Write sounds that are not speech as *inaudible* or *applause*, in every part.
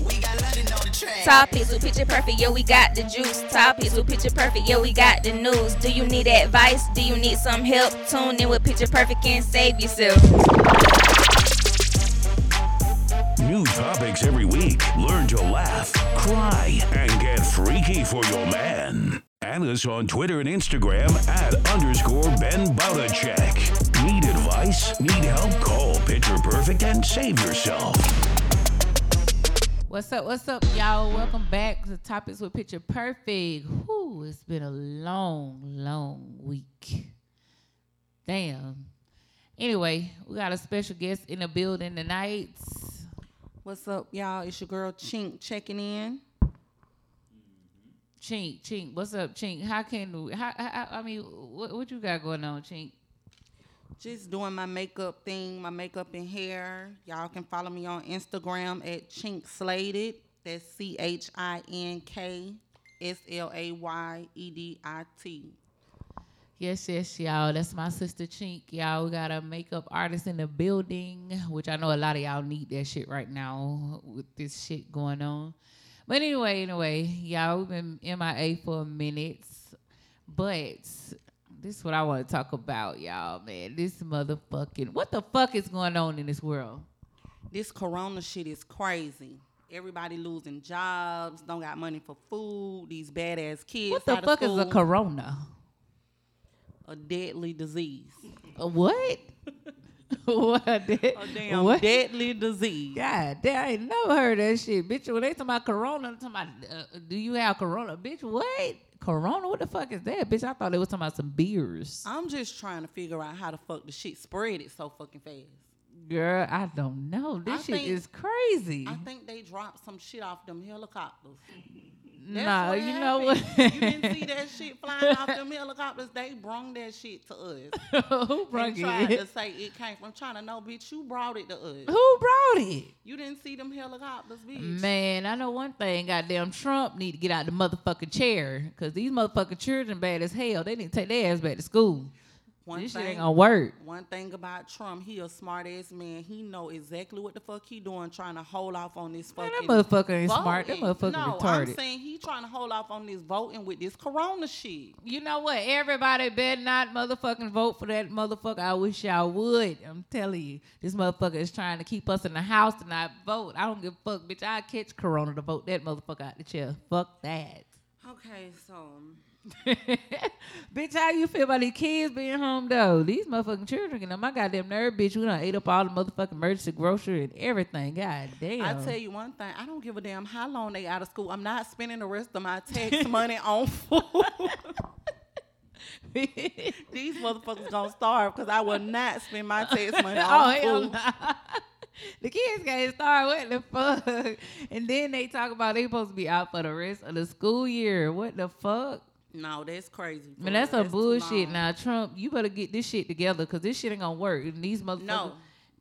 We got London on the track. Topics with picture perfect, yeah, we got the juice. Topics with picture perfect, yeah, we got the news. Do you need advice? Do you need some help? Tune in with picture perfect and save yourself. New topics every week. Learn to laugh, cry, and get freaky for your man. Add us on Twitter and Instagram at underscore beenboutacheck. Need advice? Need help? Call Picture Perfect and save yourself. What's up? What's up, y'all? Welcome back to Topics with Picture Perfect. Whew, it's been a long, long week. Damn. Anyway, we got a special guest in the building tonight. What's up, y'all? It's your girl Chink checking in. Chink, Chink, what's up, Chink? How can how, how, I mean, what, what you got going on, Chink? Just doing my makeup thing, my makeup and hair. Y'all can follow me on Instagram at Chink Slayed It. That's C H I N K S L A Y E D I T. Yes, yes, y'all. That's my sister Chink. Y'all, we got a makeup artist in the building, which I know a lot of y'all need that shit right now with this shit going on. But anyway, anyway, y'all, we've been MIA for minutes. But this is what I want to talk about, y'all, man. This motherfucking what the fuck is going on in this world? This corona shit is crazy. Everybody losing jobs, don't got money for food, these badass kids. What the fuck is a corona? a deadly disease. A what? *laughs* what? A, de- A damn what? deadly disease. God damn, I ain't never heard that shit. Bitch, when they talking about corona, I'm talking about, uh, do you have corona? Bitch, what? Corona? What the fuck is that? Bitch, I thought they was talking about some beers. I'm just trying to figure out how the fuck the shit spread it so fucking fast. Girl, I don't know. This I shit think- is crazy. I think they dropped some shit off them helicopters. Nah, what you know what? you didn't see *laughs* that shit flying off them helicopters. They brung that shit to us. *laughs* Who brought They tried it? to say it came from China. No, bitch, you brought it to us. Who brought it? You didn't see them helicopters, bitch. Man, I know one thing. Goddamn Trump need to get out the motherfucking chair because these motherfucking children bad as hell. They need to take their ass back to school. One this shit thing, ain't gonna work. One thing about Trump, he a smart ass man. He know exactly what the fuck he doing, trying to hold off on this fucking. Man, that motherfucker ain't smart. That voting. motherfucker no, retarded. I'm saying he trying to hold off on this voting with this corona shit. You know what? Everybody better not motherfucking vote for that motherfucker. I wish y'all would. I'm telling you, this motherfucker is trying to keep us in the house to not vote. I don't give a fuck, bitch. I catch Corona to vote that motherfucker out the chair. Fuck that. Okay, so *laughs* bitch, how you feel about these kids being home though? These motherfucking children on my goddamn nerve, bitch. We done ate up all the motherfucking emergency grocery and everything. God damn. I tell you one thing, I don't give a damn how long they out of school. I'm not spending the rest of my tax *laughs* money on food. *laughs* These motherfuckers gonna starve because I will not spend my tax money oh on hell food. The kids can't start what the fuck, and then they talk about they supposed to be out for the rest of the school year. What the fuck? No, that's crazy. Man, that's too bullshit. Now, Trump, you better get this shit together because this shit ain't gonna work. And these motherfuckers. No,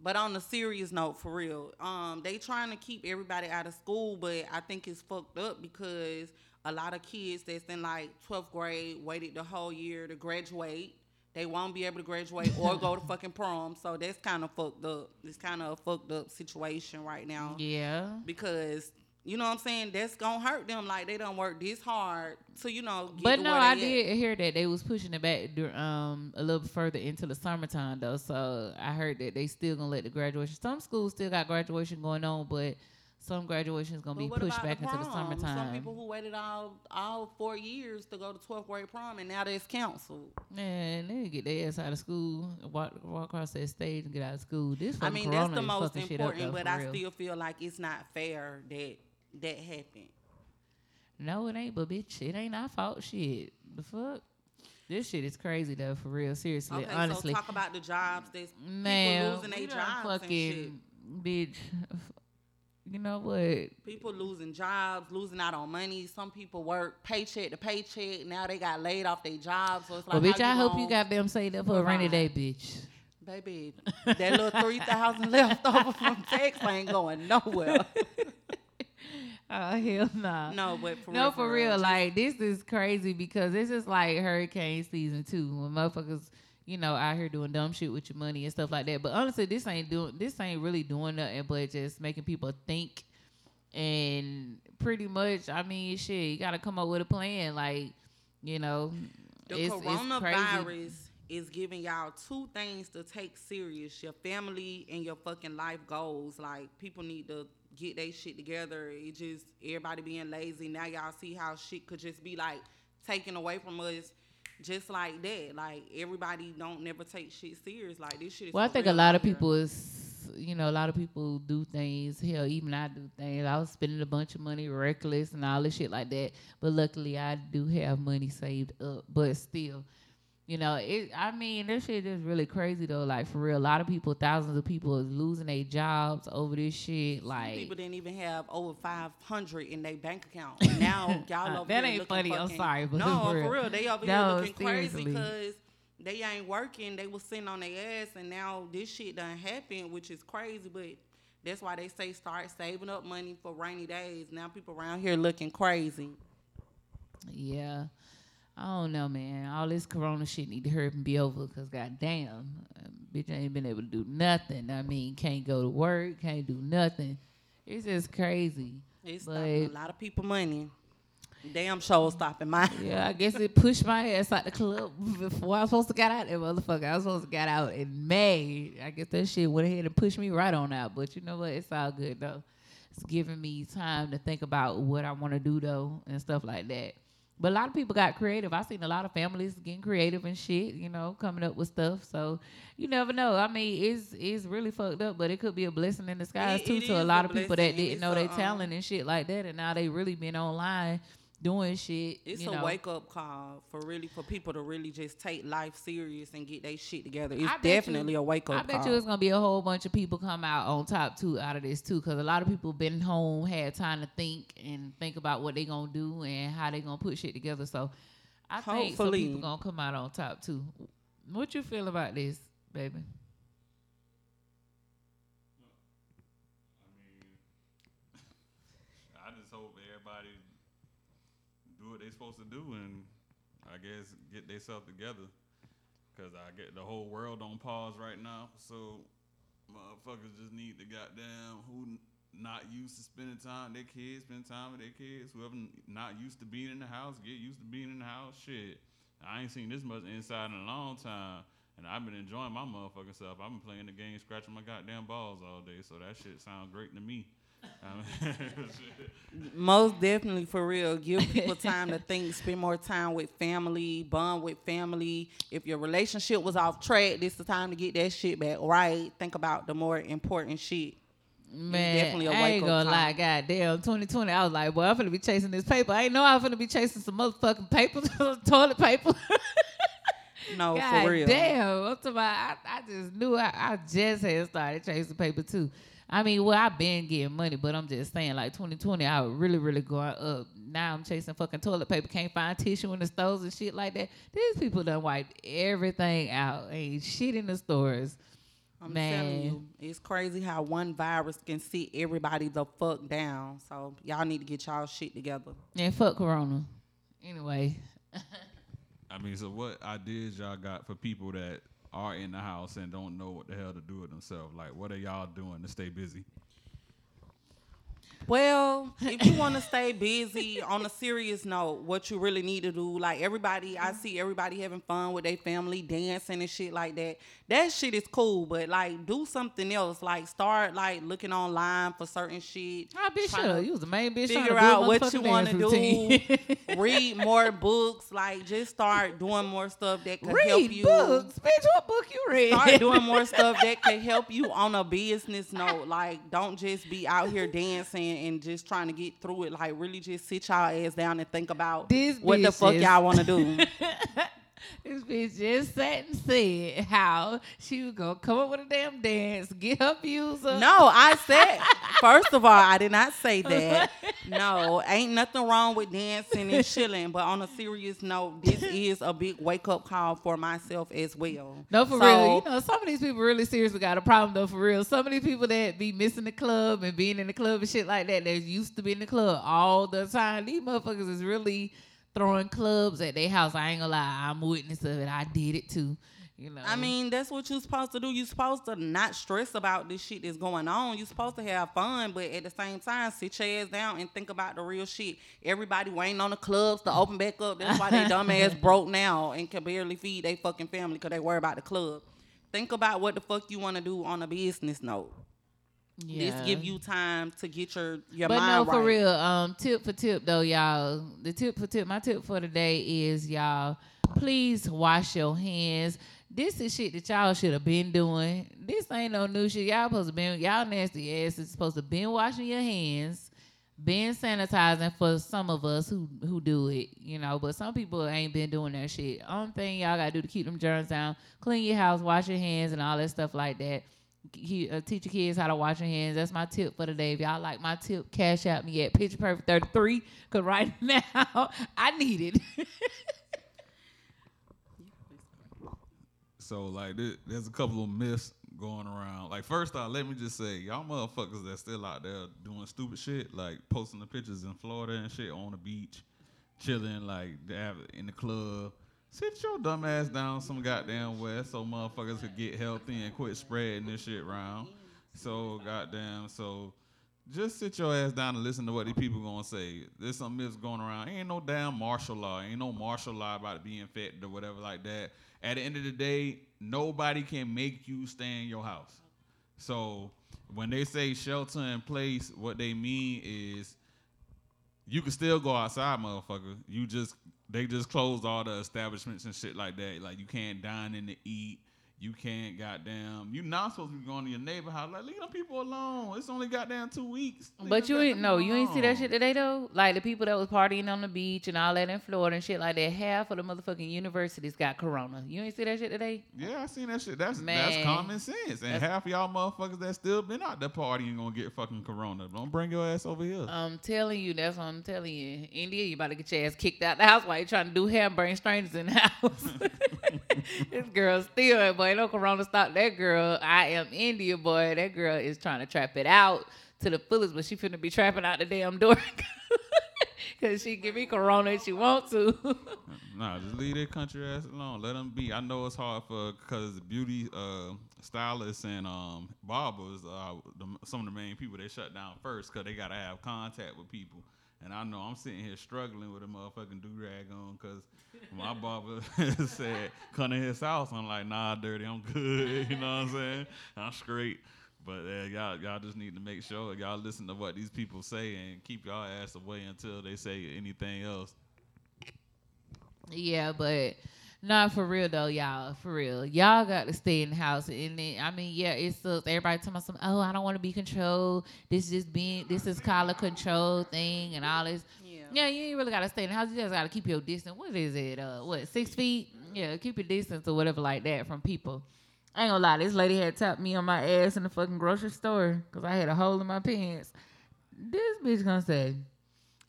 but on a serious note, for real, um, they trying to keep everybody out of school, but I think it's fucked up because a lot of kids that's in like 12th grade waited the whole year to graduate. They won't be able to graduate or go to fucking prom, so that's kind of fucked up. It's kind of a fucked up situation right now Yeah. because you know what I'm saying. That's gonna hurt them. Like they don't work this hard to you know. Get But no, I at. did hear that they was pushing it back um a little further into the summertime though. So I heard that they still gonna let the graduation. Some schools still got graduation going on, but some graduation is gonna But be pushed back into the summertime. Some people who waited all all four years to go to 12th grade prom and now that's canceled. Man, they get their ass out of school, walk, walk across that stage and get out of school. This I mean, that's the most up, important, though, but I real. still feel like it's not fair that that happened. No, it ain't, but bitch, it ain't our fault. Shit, the fuck. This shit is crazy though, for real. Seriously, Okay, honestly, so talk about the jobs. There's man, people losing their jobs and shit. bitch. *laughs* You know what? People losing jobs, losing out on money. Some people work paycheck to paycheck. Now they got laid off their jobs. So it's like, Well, bitch, I hope you got them saved up for a rainy day, bitch. Baby, that little three thousand left *laughs* over from tax ain't going nowhere. *laughs* Oh *laughs* hell nah. No, but for no, real, for for real. real, Like this is crazy because this is like hurricane season too. When motherfuckers, you know, out here doing dumb shit with your money and stuff like that. But honestly, this ain't doing. This ain't really doing nothing but just making people think and pretty much, I mean, shit, you gotta come up with a plan. Like, you know, The it's, it's coronavirus crazy. is giving y'all two things to take serious: your family and your fucking life goals. Like people need to get their shit together. It just everybody being lazy. Now y'all see how shit could just be like taken away from us. Just like that, like everybody don't never take shit serious. Like this shit. Is Well, I think a lot of people is, you know, a lot of people do things. Hell, even I do things. I was spending a bunch of money reckless and all this shit like that. But luckily, I do have money saved up. But still, you know, it. I mean, this shit is really crazy though. Like for real, a lot of people, thousands of people, is losing their jobs over this shit. Some Like people didn't even have over five hundred in their bank account. *laughs* Now y'all over That here ain't funny, I'm sorry, but no, for real. real, they over No, here looking crazy because they ain't working. They was sitting on their ass, and now this shit done happened, which is crazy. But that's why they say start saving up money for rainy days. Now people around here looking crazy. Yeah. I don't know, man. All this corona shit need to hurry up and be over because, goddamn, bitch ain't been able to do nothing. I mean, can't go to work, can't do nothing. It's just crazy. It's stopping a lot of people money. Damn show stopping mine. *laughs* Yeah, I guess it pushed my ass out the club before I was supposed to get out there, motherfucker. I was supposed to get out in May. I guess that shit went ahead and pushed me right on out. But you know what? It's all good though. It's giving me time to think about what I want to do though and stuff like that. But a lot of people got creative. I seen a lot of families getting creative and shit, you know, coming up with stuff. So you never know. I mean, it's it's really fucked up, but it could be a blessing in disguise It- too it to a lot a of people that didn't know their um, talent and shit like that, and now they really been online doing shit. It's a know. wake up call for really for people to really just take life serious and get their shit together. It's bet you- definitely a wake up I bet call. you it's gonna be a whole bunch of people come out on top too out of this too, because a lot of people been home, had time to think and think about what they gonna do and how they gonna put shit together. So I think some Hopefully. people gonna come out on top too. What you feel about this, baby? I just hope everybody do what they supposed to do and I guess get themselves together. Cause I get the whole world on pause right now. So motherfuckers just need to goddamn who not used to spending time their kids, spend time with their kids. Whoever not used to being in the house, get used to being in the house. Shit. I ain't seen this much inside in a long time. And I've been enjoying my motherfucking self. I've been playing the game, scratching my goddamn balls all day. So that shit sounds great to me. Um, shit. *laughs* Most definitely for real. Give people time to think, spend more time with family, bond with family. If your relationship was off track, this is the time to get that shit back right. Think about the more important shit. Man, definitely a I ain't gonna lie, goddamn, 2020, I was like, boy, I'm finna be chasing this paper. I ain't know I was finna be chasing some motherfucking paper, *laughs* toilet paper. *laughs* No, God for real. damn. I'm talking about, I, I just knew I, I just had started chasing paper too. I mean, well, I've been getting money, but I'm just saying, like 2020, I was really, really going up. Now I'm chasing fucking toilet paper, can't find tissue in the stores and shit like that. These people done wiped everything out. Ain't shit in the stores. I'm Man. telling you, it's crazy how one virus can sit everybody the fuck down. So y'all need to get y'all shit together. And fuck Corona. Anyway, *laughs* I mean, so what ideas y'all got for people that are in the house and don't know what the hell to do with themselves? Like, what are y'all doing to stay busy? Well, if you want to stay busy on a serious note, what you really need to do, like everybody, I mm-hmm. see everybody having fun with their family, dancing and shit like that. That shit is cool, but like do something else. Like start like looking online for certain shit. I bitch, Tryna shut up. You was the main bitch Figure out what you want to do. Read more books. Like just start doing more stuff that can help Read you. books. Bitch, what book you read? Start *laughs* doing more stuff that can help you on a business note. Like, don't just be out here dancing and just trying to get through it. Like, really just sit y'all ass down and think about This what the fuck is- y'all want to do. *laughs* This bitch just sat and said how she was gonna come up with a damn dance, get her views up. no, I said, *laughs* first of all, I did not say that. No, ain't nothing wrong with dancing and chilling. But on a serious note, this is a big wake up call for myself as well. No, for So- real. You know, some of these people really seriously got a problem though, for real. Some of these people that be missing the club and being in the club and shit like that, that used to be in the club all the time. These motherfuckers is really throwing clubs at their house. I ain't gonna lie, I'm a witness of it. I did it too. You know. I mean, that's what you're supposed to do. You're supposed to not stress about this shit that's going on. You're supposed to have fun, but at the same time, sit your ass down and think about the real shit. Everybody waiting on the clubs to open back up. That's why they *laughs* dumb ass broke now and can barely feed their fucking family because they worry about the club. Think about what the fuck you want to do on a business note. Yeah. This give you time to get your your But mind no, for right. real. Um, tip for tip though, y'all. The tip for tip, my tip for today is y'all. Please wash your hands. This is shit that y'all should have been doing. This ain't no new shit. Y'all supposed to been y'all nasty ass is supposed to been washing your hands, been sanitizing for some of us who who do it, you know. But some people ain't been doing that shit. Only thing y'all gotta do to keep them germs down: clean your house, wash your hands, and all that stuff like that uh, teach your kids how to wash your hands. That's my tip for today. If y'all like my tip, cash out me at Picture Perfect 33. Cause right *laughs* now I need it. So like, there- there's a couple of myths going around. Like, first off, let me just say, y'all motherfuckers that still out there doing stupid shit, like posting the pictures in Florida and shit on the beach, chilling like in the club. Sit your dumb ass down some goddamn where so motherfuckers could get healthy and quit spreading this shit around. So goddamn, so just sit your ass down and listen to what these people gonna say. There's some myths going around. Ain't no damn martial law. Ain't no martial law about being infected or whatever like that. At the end of the day, nobody can make you stay in your house. So when they say shelter in place, what they mean is you can still go outside, motherfucker. You just they just closed all the establishments and shit like that. Like you can't dine in to eat. You can't goddamn. You not supposed to be going to your neighbor house. Like leave them people alone. It's only goddamn two weeks. Leave but you ain't no, you ain't see that shit today though. Like the people that was partying on the beach and all that in Florida and shit like that. Half of the motherfucking universities got corona. You ain't see that shit today. Yeah, I seen that shit. That's Man. that's common sense. And That's- half of y'all motherfuckers that still been out there partying gonna get fucking corona. Don't bring your ass over here. I'm telling you, that's what I'm telling you. India, you about to get your ass kicked out the house while you trying to do hair and bring strangers in the *laughs* house. *laughs* this girl still, boy, no corona stop that girl. I am India, boy. That girl is trying to trap it out to the fullest, but she finna be trapping out the damn door. *laughs* Cause she give me corona if she want to. Nah, just leave their country ass alone. Let them be. I know it's hard for because beauty uh, stylists and um, barbers are the, some of the main people they shut down first because they gotta have contact with people. And I know I'm sitting here struggling with a motherfucking do rag on because my *laughs* barber *laughs* said come to his house. I'm like, nah, dirty, I'm good. *laughs* You know what I'm saying? I'm straight. But uh, y'all, y'all just need to make sure y'all listen to what these people say and keep y'all ass away until they say anything else. Yeah, but not for real though, y'all. For real, y'all got to stay in the house. And then, I mean, yeah, it sucks. Everybody talking about some. Oh, I don't want to be controlled. This is being. This is called a control thing and all this. Yeah. Yeah, you ain't really gotta stay in the house. You just gotta keep your distance. What is it? Uh, what six feet? Yeah, keep your distance or whatever like that from people. I ain't gonna lie. This lady had tapped me on my ass in the fucking grocery store because I had a hole in my pants. This bitch gonna say,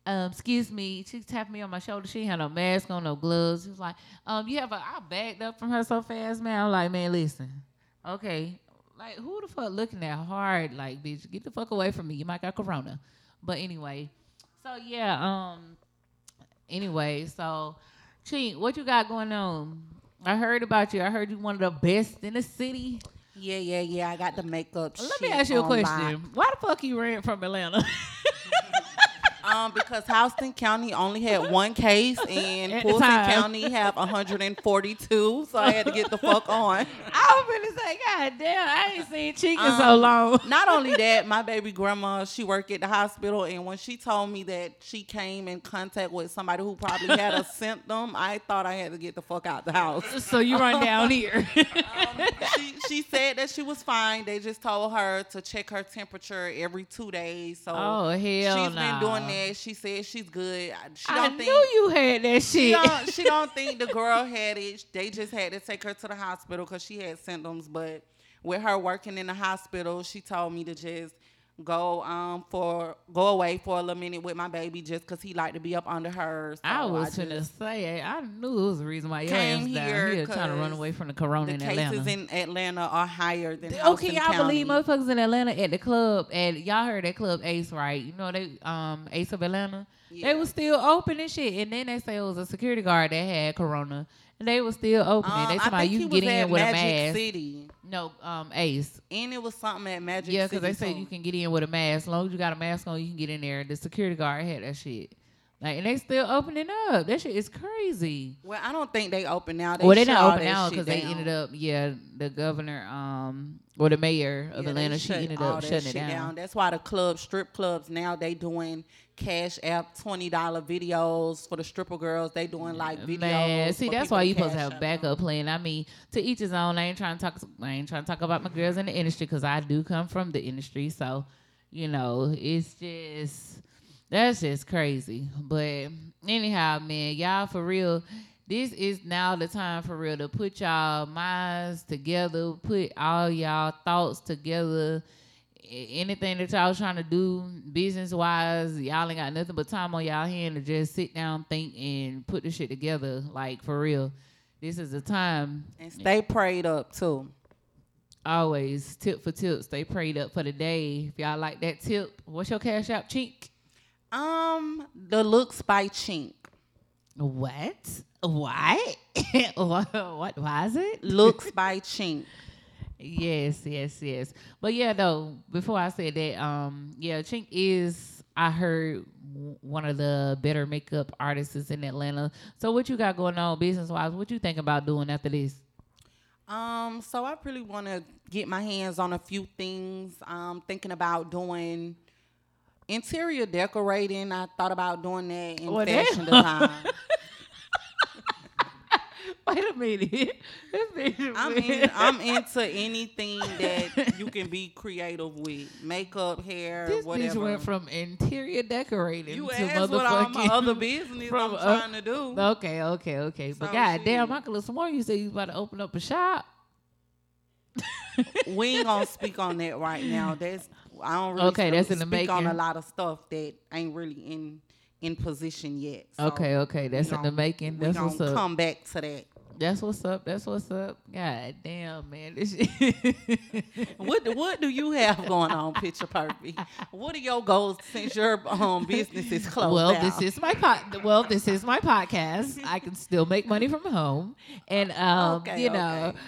um, excuse me. She tapped me on my shoulder. She had no mask on, no gloves. She was like, um, you have a. I backed up from her so fast, man. I'm like, man, listen, okay, like who the fuck looking that hard? Like, bitch, get the fuck away from me. You might got corona. But anyway, so yeah, um, anyway, so Chink, what you got going on? I heard about you. I heard you one of the best in the city. Yeah, yeah, yeah. I got the makeup. Let me ask you a on question. Why the fuck you ran from Atlanta? *laughs* Um, because Houston County only had one case *laughs* and At Fulton. County have 142, so I had to get the fuck on. *laughs* I was gonna say, God damn, I ain't seen Chink in so Um, long. *laughs* Not only that, my baby grandma, she worked at the hospital, and when she told me that she came in contact with somebody who probably had a symptom, I thought I had to get the fuck out the house. so you run down here. she, she said that she was fine. They just told her to check her temperature every two days. So Oh, hell she's nah. been doing that. She said she's good. She I don't knew think you had that she shit. don't, she *laughs* don't think the girl had it. They just had to take her to the hospital because she had symptoms. But with her working in the hospital, she told me to just go um for go away for a little minute with my baby just because he liked to be up under her. So I was gonna say, I knew it was the reason why your Came ass here here trying to run away from the corona the in cases in Atlanta are higher than Okay, y'all believe motherfuckers in Atlanta at the club and y'all heard that club Ace, right? You know they um Ace of Atlanta. Yeah. They was still open and shit. And then they say it was a security guard that had corona. And they was still open. Um, they somebody you he get in with a Magic mask. City, No, um Ace. and it was something at Magic Yeah, because they say you can get in with a mask. As long as you got a mask on, you can get in there. The security guard had that shit. Like, and they still opening up. That shit is crazy. Well, I don't think they open now. They well, they not open now because they ended up, yeah, the governor, um, or the mayor of Yeah, Atlanta, she ended up shutting it shit down. That's why the club, strip clubs now they doing cash app twenty dollar videos for the stripper girls. They doing like videos. Man, see, that's why you supposed to have app backup plan. I mean, to each his own. I ain't trying to talk. I ain't trying to talk about my girls in the industry because I do come from the industry. So, you know, it's just that's just crazy. But anyhow, man, y'all for real. This is now the time for real to put y'all minds together, put all y'all thoughts together. Anything that y'all trying to do business wise, y'all ain't got nothing but time on y'all hand to just sit down, think, and put the shit together. Like for real, this is the time. and stay prayed up too. Always tip for tip. Stay prayed up for the day. If y'all like that tip, what's your cash app, chink? Um, the looks by Chink. What? What? what? *laughs* What? Why is it? Looks by Chink. Yes, yes, yes. But yeah, though, before I said that, um, yeah, Chink is I heard one of the better makeup artists in Atlanta. So what you got going on business wise? What you think about doing after this? Um, so I really want to get my hands on a few things. Um, thinking about doing interior decorating. I thought about doing that in Well, fashion design. *laughs* Wait a minute. This bitch I mean, I'm *laughs* into anything that you can be creative with, makeup, hair, this whatever. bitch went from interior decorating you to asked what all my motherfucking- other *laughs* business from, I'm trying to do. Okay, okay, okay. But So goddamn. I could have sworn you said you about to open up a shop. we ain't gonna *laughs* speak on that right now. That's I don't really Okay, that's in the speak on a lot of stuff that ain't really in in position yet. So Okay, okay, that's in the making. We That's gonna what's up. come back to that. That's what's up. That's what's up. God damn, man. This shit. *laughs* What do- what do you have going on, Picture Perfect? What are your goals since your um business is closed? well, down? this is my pod. Well, this is my podcast. I can still make money from home, and um, Okay, you know, okay.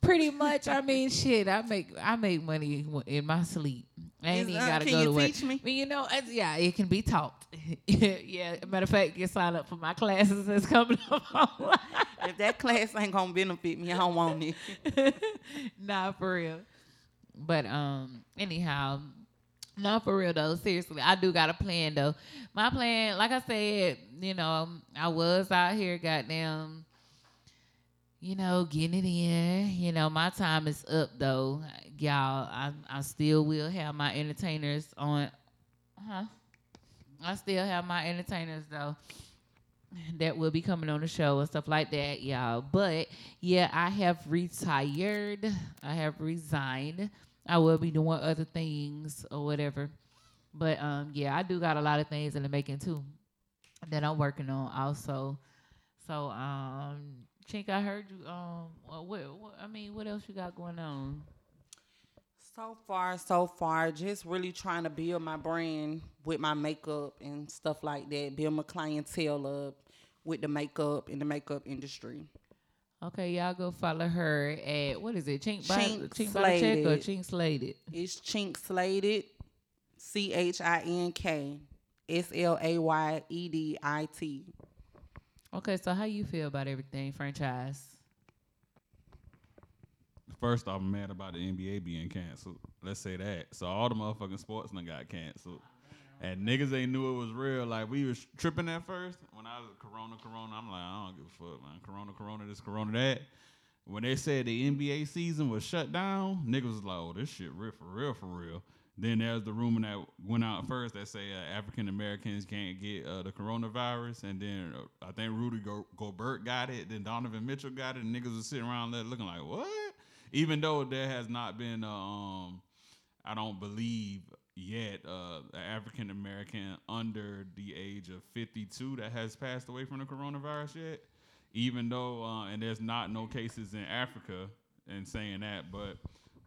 pretty much. I mean, shit. I make I make money in my sleep. I ain't even uh, gotta can go you to work. teach me? Mean, you know, it's- yeah, it can be taught. *laughs* yeah, matter of fact, get signed up for my classes that's coming up *laughs* online. if that class ain't gonna benefit me, I don't want it. *laughs* nah, for real. But um, anyhow, no, for real though. Seriously, I do got a plan though. My plan, like I said, you know, I was out here, goddamn, you know, getting it in. You know, my time is up though, y'all. I I still will have my entertainers on, huh? I still have my entertainers though that will be coming on the show and stuff like that, y'all. But yeah, I have retired. I have resigned. I will be doing other things or whatever. But um, yeah, I do got a lot of things in the making too that I'm working on also. So um, Chink, I heard you. Um, well, what, what I mean, what else you got going on? So far, so far, just really trying to build my brand with my makeup and stuff like that. Build my clientele up with the makeup in the makeup industry. Okay, y'all go follow her at what is it? Chink, Chink Chink the check or Chink Slayed It? It's Chink Slayed It, C H I N K S L A Y E D I T. Okay, so how you feel about everything franchise? First I'm mad about the NBA being canceled. Let's say that. So all the motherfucking sports done got canceled. And niggas ain't knew it was real. Like we was tripping at first. When I was Corona, Corona, I'm like, I don't give a fuck, man. Corona, Corona, this, Corona, that. When they said the NBA season was shut down, niggas was like, oh, this shit real for real, for real. Then there's the rumor that went out first that say uh, African Americans can't get uh, the coronavirus, and then uh, I think Rudy Go- Gobert got it, then Donovan Mitchell got it, and niggas was sitting around there looking like what? Even though there has not been, uh, um, I don't believe, yet uh, an African American under the age of 52 that has passed away from the coronavirus yet. Even though, uh, and there's not no cases in Africa, and saying that, but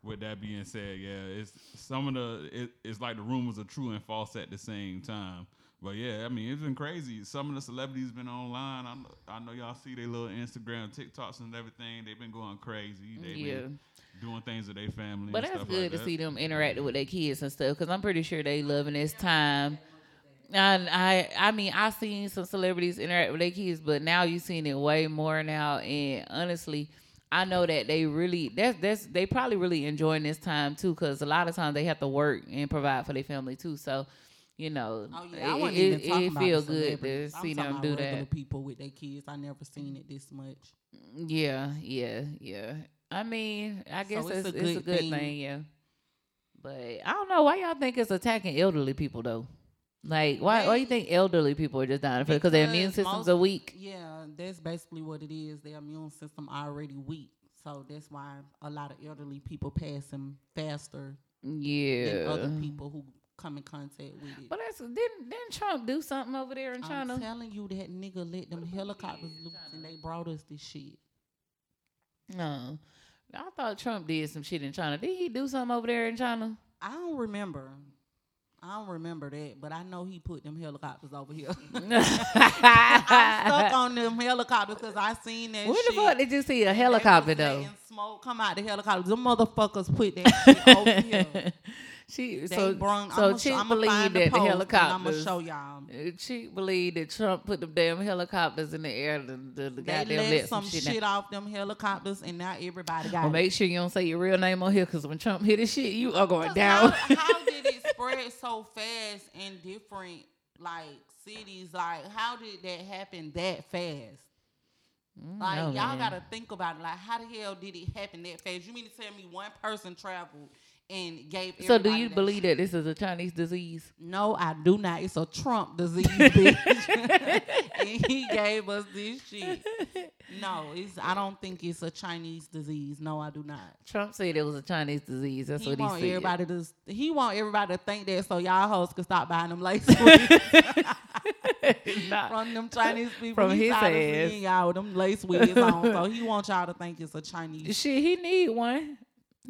with that being said, yeah, it's some of the it, it's like the rumors are true and false at the same time. But yeah, I mean, it's been crazy. Some of the celebrities been online. I know, I know y'all see their little Instagram, TikToks, and everything. They've been going crazy. They Yeah. been doing things with their family. But and that's stuff good like to that. see them interacting with their kids and stuff because I'm pretty sure they loving this time. And I, I mean, I seen some celebrities interact with their kids, but now you seen it way more now. And honestly, I know that they really that's that's they probably really enjoying this time too because a lot of times they have to work and provide for their family too. So, you know, Oh yeah, I it, it, it feel good to see them do that. People with their kids, I never seen it this much. Mm, yeah, yeah, yeah. I mean, I guess it's it's, a it's, a good good thing. thing. yeah. But I don't know why y'all think it's attacking elderly people though. Like, why? Why you think elderly people are just dying because their immune systems most- are weak? Yeah, that's basically what it is. Their immune system already weak, so that's why a lot of elderly people pass them faster than Yeah. other people who come in contact with it. But that's didn't didn't Trump do something over there in China? I'm telling you, that nigga let them helicopters loose and they brought us this shit. no, I thought Trump did some shit in China. Did he do something over there in China? I don't remember. I don't remember that, but I know he put them helicopters over here. *laughs* *laughs* I'm stuck on them helicopters because I seen that Where shit. the fuck did you see a helicopter though? Smoke come out the helicopter. Them motherfuckers put that shit over *laughs* here. She They so brung, so Chick I'ma believed find the that the helicopters. I'ma show y'all. Uh, Chick believed that Trump put them damn helicopters in the air. The, the, the They goddamn let, let some shit. shit, off them helicopters, and now everybody got Well, it. make sure you don't say your real name on here, cause when Trump hit his shit, you are going down. How, how did it spread so fast in different like cities? Like, how did that happen that fast? Mm, like, know, y'all man. gotta think about it. Like, how the hell did it happen that fast? You mean to tell me one person traveled and gave? so, do you believe shit? that this is a Chinese disease? No, I do not. It's a Trump disease, *laughs* bitch. *laughs* and he gave us this shit. No, it's. I don't think it's a Chinese disease. No, I do not. Trump said it was a Chinese disease. That's he what he want said. everybody to. He want everybody to think that so y'all hoes can stop buying them lace *laughs* from them Chinese people. From his ass. y'all with them lace wigs on. So he want y'all to think it's a Chinese. Shit, he need one.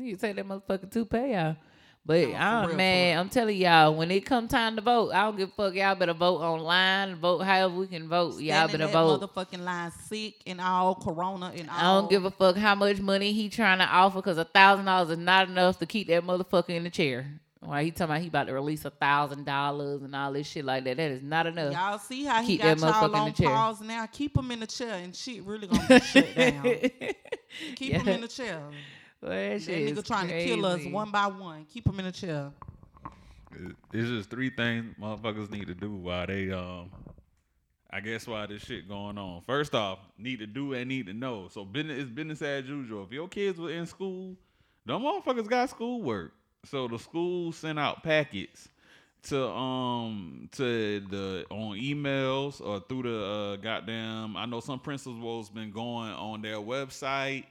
Can take that motherfucking toupee out. But No, I'm uh, real, man. I'm telling y'all, when it come time to vote, I don't give a fuck. Y'all better vote online, vote however we can vote. Y'all Standing better that vote. Motherfucking line sick and all corona and all. I don't give a fuck how much money he trying to offer because a thousand dollars is not enough to keep that motherfucker in the chair. Why he talking about he about to release a thousand dollars and all this shit like that? That is not enough. Y'all see how he Keep got that y'all motherfucker in on the chair. pause now? Keep him in the chair and shit really gonna be shut down. *laughs* Keep him in the chair. Well, that That shit nigga is trying to kill us one by one. Keep him in the chair. It- It's just three things motherfuckers need to do while they um I guess why this shit going on. First off, need to do and need to know. So business is business as usual. If your kids were in school, them motherfuckers got schoolwork. So the school sent out packets to um to the on emails or through the uh, goddamn I know some principals been going on their website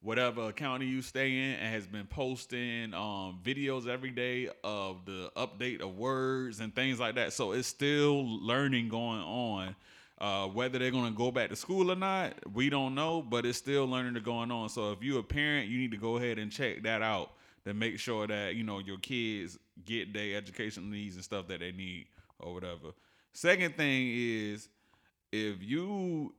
whatever county you stay in and has been posting um videos every day of the update of words and things like that. So it's still learning going on. Uh, whether they're going to go back to school or not we don't know but it's still learning going on. So if you're a parent you need to go ahead and check that out to make sure that you know your kids get their educational needs and stuff that they need or whatever. Second thing is if you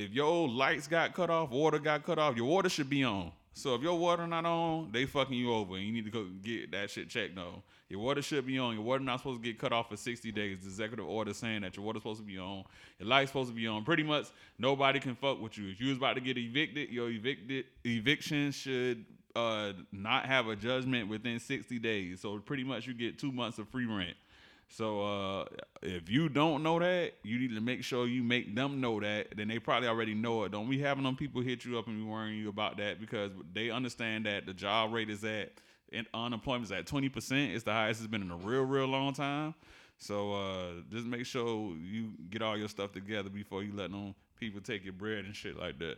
if your lights got cut off, water got cut off, your water should be on. So if your water not on, they fucking you over, and you need to go get that shit checked on. Your water should be on. Your water not supposed to get cut off for 60 days. The executive order saying that your water's supposed to be on. Your light's supposed to be on. Pretty much nobody can fuck with you. If you was about to get evicted, your evicted eviction should uh not have a judgment within 60 days. So pretty much you get two months of free rent. So uh, if you don't know that, you need to make sure you make them know that. Then they probably already know it. Don't be having them people hit you up and be worrying you about that because they understand that the job rate is at and unemployment is at twenty percent. It's the highest it's been in a real, real long time. So uh, just make sure you get all your stuff together before you let them people take your bread and shit like that.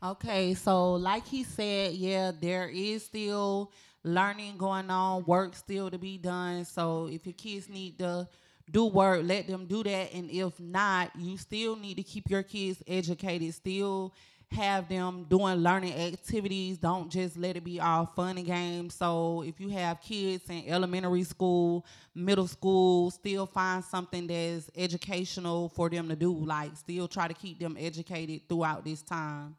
Okay, so like he said, yeah, there is still learning going on, work still to be done. So if your kids need to do work, let them do that. And if not, you still need to keep your kids educated, still have them doing learning activities. Don't just let it be all fun and games. So if you have kids in elementary school, middle school, still find something that's educational for them to do. Like still try to keep them educated throughout this time.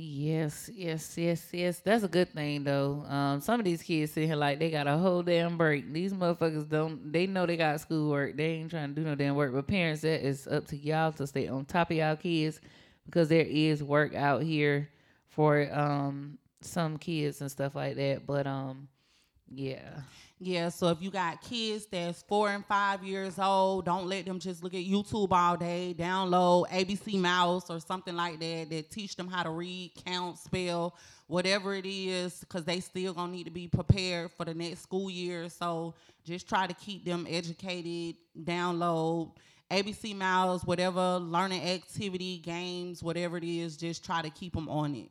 Yes, yes, yes, yes. That's a good thing though. Um, some of these kids sitting here like they got a whole damn break. These motherfuckers don't. They know they got schoolwork. They ain't trying to do no damn work. But parents, that is up to y'all to stay on top of y'all kids because there is work out here for um some kids and stuff like that. But um, yeah. Yeah, so if you got kids that's four and five years old, don't let them just look at YouTube all day. Download ABC Mouse or something like that that teach them how to read, count, spell, whatever it is, because they still gonna need to be prepared for the next school year. So just try to keep them educated. Download ABC Mouse, whatever learning activity, games, whatever it is. Just try to keep them on it.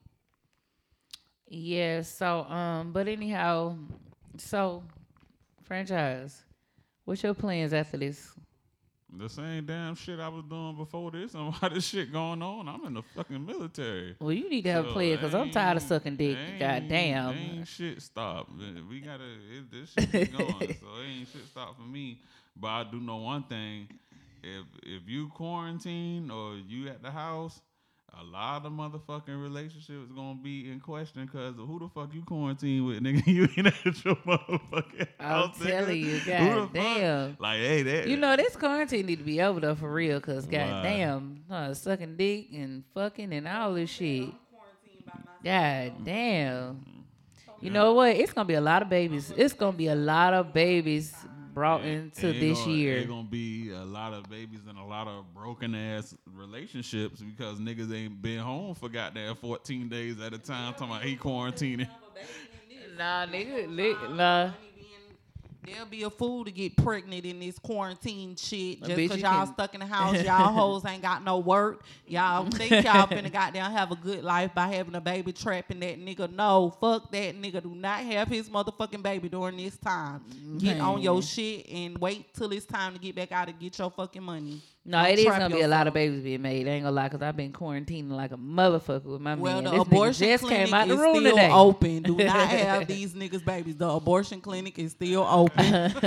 Yeah. So um, but anyhow, so franchise, what's your plans after this? The same damn shit I was doing before this, and *laughs* why this shit going on? I'm in the fucking military. Well, you need to have a plan because I'm tired of sucking dick. Goddamn. Ain't shit stop. We gotta it, this shit going. *laughs* so it ain't shit stop for me. But I do know one thing: if if you quarantine or you at the house, a lot of motherfucking relationships gonna be in question because who the fuck you quarantine with, *laughs* nigga? You ain't at your motherfucking I'm house. nigga. telling you, Who the fuck? goddamn. Like, hey, that You know this quarantine need to be over though for real, cause Why? goddamn, uh, sucking dick and fucking and all this shit. God damn. You know what? It's gonna be a lot of babies. It's gonna be a lot of babies brought into Ain't this gonna, year. Ain't gonna be a lot of babies and a lot of broken ass relationships because niggas ain't been home for goddamn 14 days at a time. Talking about he quarantining. Nah, nigga, nigga nah. There'll be a fool to get pregnant in this quarantine shit just because y'all can- stuck in the *laughs* house. Y'all hoes ain't got no work. Y'all *laughs* think y'all finna goddamn have a good life by having a baby trapping that nigga. No, fuck that nigga. Do not have his motherfucking baby during this time. Get on your shit and wait till it's time to get back out and get your fucking money. No, it is gonna be a lot of babies being made. I ain't gonna lie, cause I've been quarantining like a motherfucker with my Well, man. the This abortion just clinic came out the is room still today. open. Do *laughs* not have these niggas babies. The abortion clinic is still open. *laughs*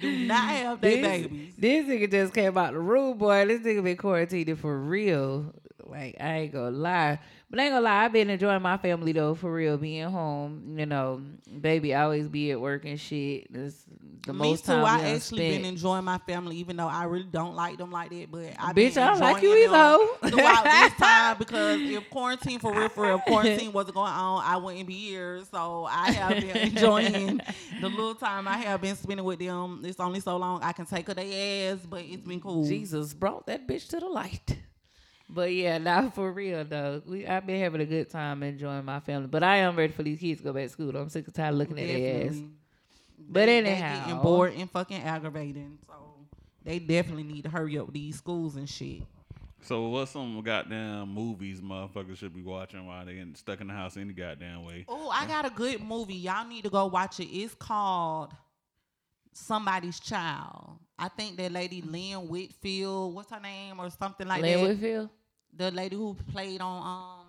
Do not have they this, babies. This nigga just came out the room, boy. This nigga been quarantined for real. Like I ain't gonna lie, but I ain't gonna lie. I've been enjoying my family though, for real. Being home, you know, baby always be at work and shit. It's the Me most too. time I actually spent. been enjoying my family, even though I really don't like them like that. But I Bitch, I don't like you either, throughout this *laughs* time because if quarantine for real, for real, quarantine *laughs* wasn't going on, I wouldn't be here. So I have been enjoying the little time I have been spending with them. It's only so long I can take her their ass, but it's been cool. Jesus brought that bitch to the light. But yeah, *laughs* not for real though. We I've been having a good time enjoying my family. But I am ready for these kids to go back to school. I'm sick and tired of looking at their ass. But They- they anyhow. getting bored and fucking aggravating. So they definitely need to hurry up these schools and shit. So what's some goddamn movies motherfuckers should be watching while they getting stuck in the house any goddamn way? Oh, I got a good movie. Y'all need to go watch it. It's called Somebody's Child. I think that lady Lynn Whitfield, what's her name or something like Lynn that. Lynn Whitfield? The lady who played on um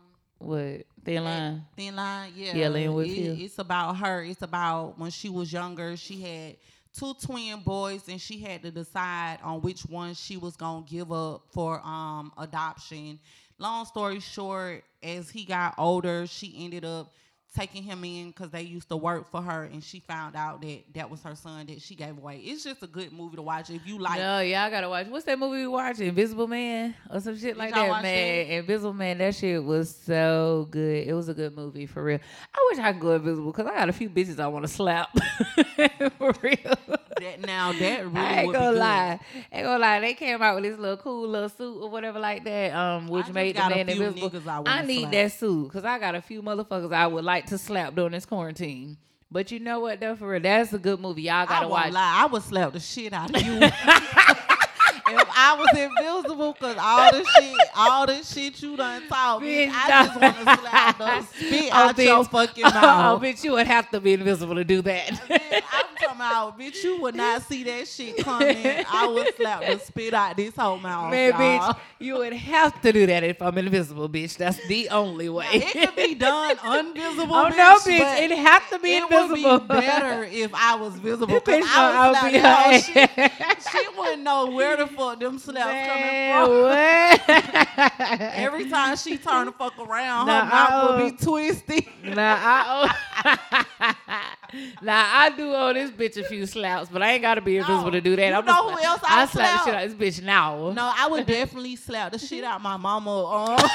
What? Thin line? Thin Line, yeah. Yeah, Lynn It- it's about her. It's about when she was younger. She had two twin boys, and she had to decide on which one she was gonna give up for um adoption. Long story short, as he got older, she ended up taking him in because they used to work for her, and she found out that that was her son that she gave away. It's just a good movie to watch if you like. no, y'all gotta watch. What's that movie we watching? Invisible Man or some shit like that, man. Invisible Man, that shit was so good. It was a good movie for real. I wish I could go invisible because I got a few bitches I want to slap *laughs* for real. That now that *laughs* really I ain't gonna lie. Ain't gonna lie. They came out with this little cool little suit or whatever like that, um, which made the man invisible. I I, need slap. that suit because I got a few motherfuckers I would like to slap during this quarantine. But you know what, though, for real, that's a good movie. Y'all I gotta won't watch. lie. I would slap the shit out of you. *laughs* *laughs* if I was invisible because all the shit, all the shit you done taught me, Bitch, I just want to slap the spit Oh, out your bitch. fucking Oh, bitch, you would have to be invisible to do that. Talking about, bitch, you would not see that shit coming. I would slap the spit out this whole mouth. Man, y'all. bitch, you would have to do that if I'm invisible, bitch. That's the only way. It could be *laughs* done invisible. Oh bitch, no, bitch! but It have to be it invisible. would be better if I was visible. *laughs* Bitch I would be her shit. She wouldn't know where the fuck them slaps Man, coming from. Every time she turn the fuck around, Nah, her mouth would be uh, twisty. Nah, I uh, *laughs* nah, I do owe this bitch a few slaps, but I ain't gotta be invisible No. to do that. You I'm know just- who else I I slap the slap? shit out this bitch now. No, I would definitely slap the shit out my mama. Um, *laughs*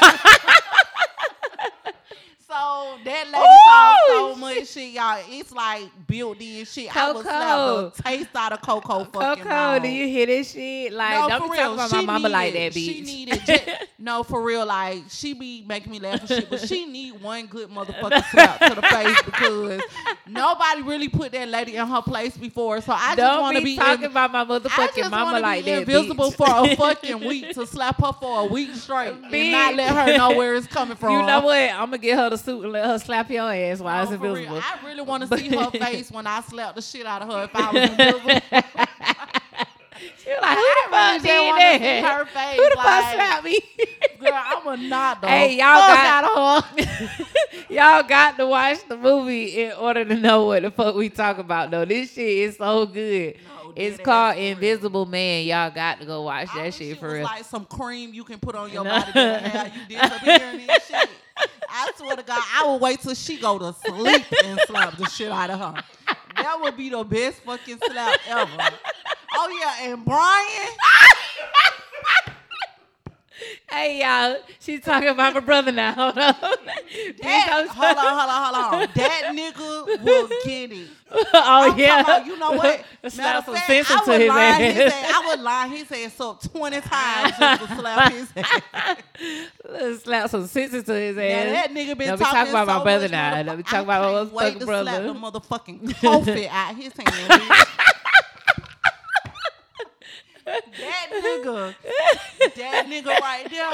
so that lady talk so Ooh, much shit, y'all. It's like built in shit. I Coco. slap the taste out of cocoa fucking Coco, do you hear this shit? Like, no, don't for be real. talking about she my mama like that, bitch. She needed. *laughs* no, for real. Like she be making me laugh and shit, but she need one good motherfucking slap to the face because nobody really put that lady in her place before. So I just don't want to be talking in- about my I motherfucking just mama like be that, invisible bitch. for a *laughs* fucking week to slap her for a week straight and not let her know where it's coming from. You know what? I'm gonna get her the suit and let her slap your ass while it's No, real. invisible. I really want to see her face when I slap the shit out of her if I was invisible. *laughs* She like, who the fuck did that? her face, Who the fuck like- slapped me? *laughs* Girl, I'm a not the Hey, y'all got- out of her. *laughs* Y'all got to watch the movie in order to know what the fuck we talk about. Though this shit is so good. No, it's called for real. Invisible Man. Y'all got to go watch I that shit for was real. like some cream you can put on your No. body to have you disappearing and shit. I swear to God, I would wait till she go to sleep and slap the shit out of her. That would be the best fucking slap ever. Oh yeah, and Brian, hey y'all, she's talking about my brother now. *laughs* Hold on. That, hold on, hold on, hold on. *laughs* That nigga will get it. oh I'm yeah. about, you know what? *laughs* Slap Matter of some fact, sense I into would his line his ass. ass. I would line his ass up 20 times just to slap his ass. Let's slap some sense into his Yeah, ass. that nigga been Don't talking, talking about my brother much, now. be I talking about my motherfucking to brother. Slap the motherfucking coffee out his hand. That nigga, *laughs* that nigga right there.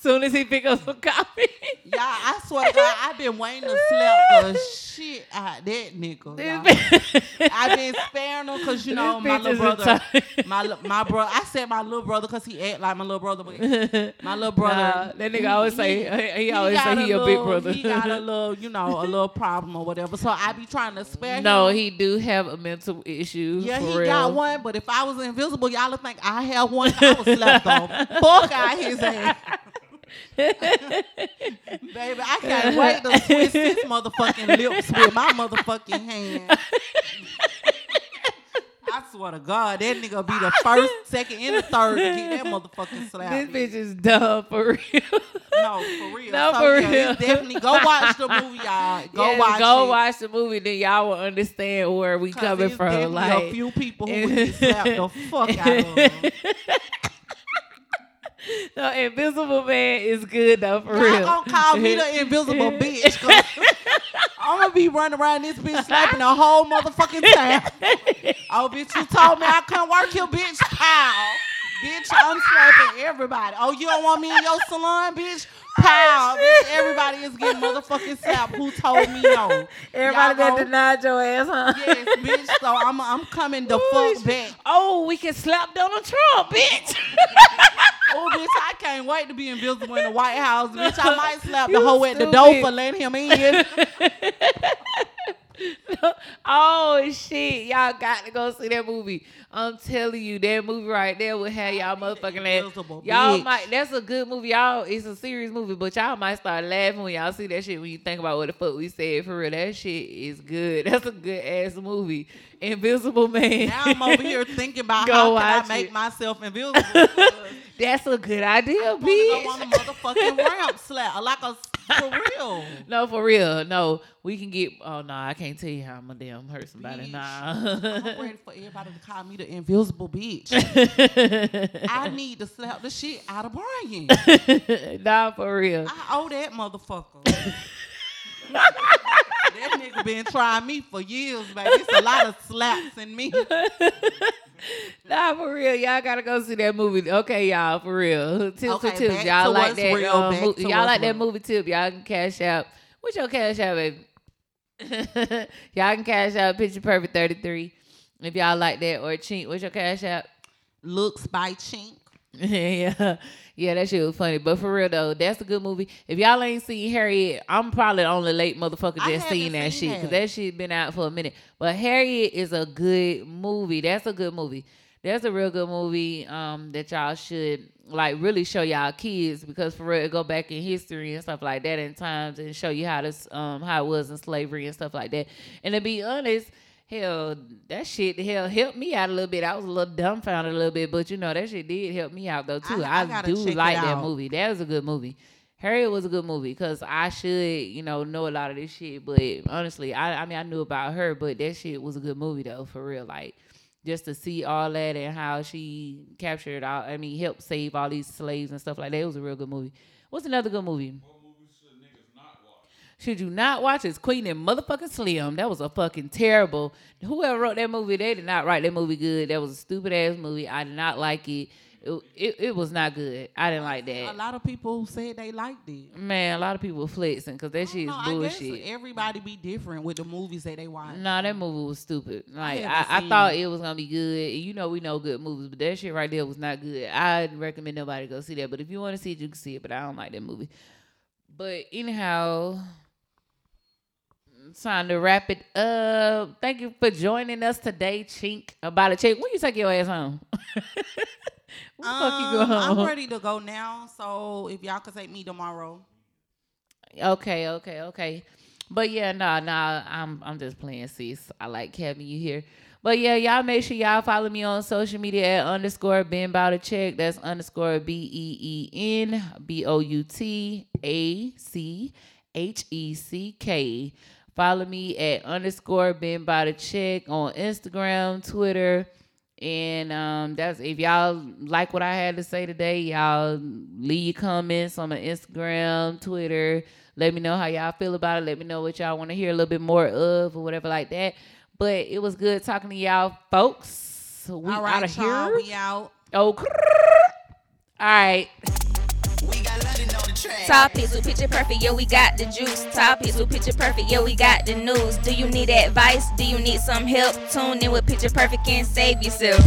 Soon as he pick up some coffee. Y'all, I swear to God, I've been waiting to slap the shit out that nigga. I've been sparing him because you know my little brother, my my brother. I said my little brother because he act like my little brother, but my little brother. Nah, that nigga always say- uh, he always got say he a big brother. He got a *laughs* little, you know, a little problem or whatever. So I be trying to spare no, him. he do have a mental issue. Yeah, he real. got one, but if I was invisible, y'all would think I have one. I was slept on. Fuck out his ass. Baby, I can't wait to twist his *laughs* motherfucking lips with my motherfucking hand. I swear to God, that nigga be the first, second, and the third to get that motherfucking slap. This bitch is dumb for real. No, for real. No, So, for yeah, real. definitely go watch the movie, y'all. Go Yes, watch go it. watch the movie, then y'all will understand where we coming from. Like a few people who would *laughs* get slapped the fuck out of them. *laughs* *laughs* no, Invisible Man is good though, for Y'all real. gonna call me the *laughs* invisible bitch. 'cause I'm gonna be running around this bitch slapping the whole motherfucking town. *laughs* Oh, bitch, you told me I couldn't work here, bitch. Pow. Bitch, I'm slapping everybody. Oh, you don't want me in your salon, bitch? Pow. *laughs* Everybody is getting motherfucking slapped. Who told me no? Everybody that denied your ass, huh? Yes, bitch. So I'm I'm coming the Ooh, fuck back. Oh, we can slap Donald Trump, bitch. *laughs* Oh, bitch, I can't wait to be invisible in the White House, bitch. I might slap the You hoe at the door for letting him in. *laughs* oh shit, y'all got to go see that movie. I'm telling you, that movie right there will have y'all motherfucking laugh. Y'all bitch. might. That's a good movie. Y'all, it's a serious movie, but y'all might start laughing when y'all see that shit. When you think about what the fuck we said for real, that shit is good. *laughs* That's a good ass movie. Invisible Man. Now I'm over here thinking about *laughs* Go how can I make it. myself invisible. *laughs* That's a good idea, I wanna go on bitch. motherfucking ramp slap, like a for real. *laughs* No, for real. No, we can get. Oh no, I can't tell you how I'm gonna damn hurt somebody. Bitch. Nah. I'm ready *laughs* for everybody to call me the invisible bitch. *laughs* I need to slap the shit out of Brian. nah, for real. I owe that motherfucker. that nigga been trying me for years, baby. It's a lot of slaps in me. Nah, for real, y'all gotta go see that movie. Okay, y'all, for real. Tips Okay, for tips. Y'all to like that? real, um, mo- y'all like that movie tip? Y'all can Cash App. What's your Cash App, baby? *laughs* y'all can Cash App Picture Perfect thirty three. If y'all like that or Chink, what's your Cash App? Looks by Chink. *laughs* yeah, yeah, that shit was funny. But for real though, that's a good movie. If y'all ain't seen Harriet, I'm probably the only late motherfucker I that seen that seen shit because that. that shit been out for a minute. But Harriet is a good movie. That's a good movie. That's a real good movie. Um, that y'all should like really show y'all kids because for real, it go back in history and stuff like that in times and show you how this um how it was in slavery and stuff like that. And to be honest. Hell, that shit hell helped me out a little bit. I was a little dumbfounded a little bit, but you know that shit did help me out though too. I- I I, do like that movie. That was a good movie. Harriet was a good movie because I should, you know, know a lot of this shit. But honestly, I, I mean, I knew about her, but that shit was a good movie though, for real. Like, just to see all that and how she captured all, I mean, helped save all these slaves and stuff like that. It was a real good movie. What's another good movie? Should you not watch is Queen and motherfucking Slim. That was a fucking terrible. Whoever wrote that movie, they did not write that movie good. That was a stupid ass movie. I did not like it. It, it, it was not good. I didn't like that. A lot of people said they liked it. Man, a lot of people flexing because that shit is No, I guess bullshit. everybody be different with the movies that they watch. Nah, that movie was stupid. Like I, haven't I, thought it. it was gonna be good. And you know we know good movies, but that shit right there was not good. I'd recommend nobody go see that. But if you want to see it, you can see it. But I don't like that movie. But anyhow, time to wrap it up. Thank you for joining us today, Chink. About a check. When you take your ass home? *laughs* When fuck you go Um, home? I'm ready to go now. So if y'all could take me tomorrow. Okay, okay, okay. But yeah, nah, nah, I'm I'm just playing sis. I like having you here. But yeah, y'all make sure y'all follow me on social media at underscore Been Bout a check. That's underscore B E E N B O U T A C H E C K. Follow me at underscore Been by the check on Instagram, Twitter. And um, that's if y'all like what I had to say today, y'all leave your comments on my Instagram, Twitter. Let me know how y'all feel about it. Let me know what y'all want to hear a little bit more of or whatever like that. But it was good talking to y'all, folks. We All out of y'all. here. We out. Oh, all right. Topics with picture perfect, yeah, we got the juice. Topics with picture perfect, yeah, we got the news. Do you need advice? Do you need some help? Tune in with picture perfect and save yourself.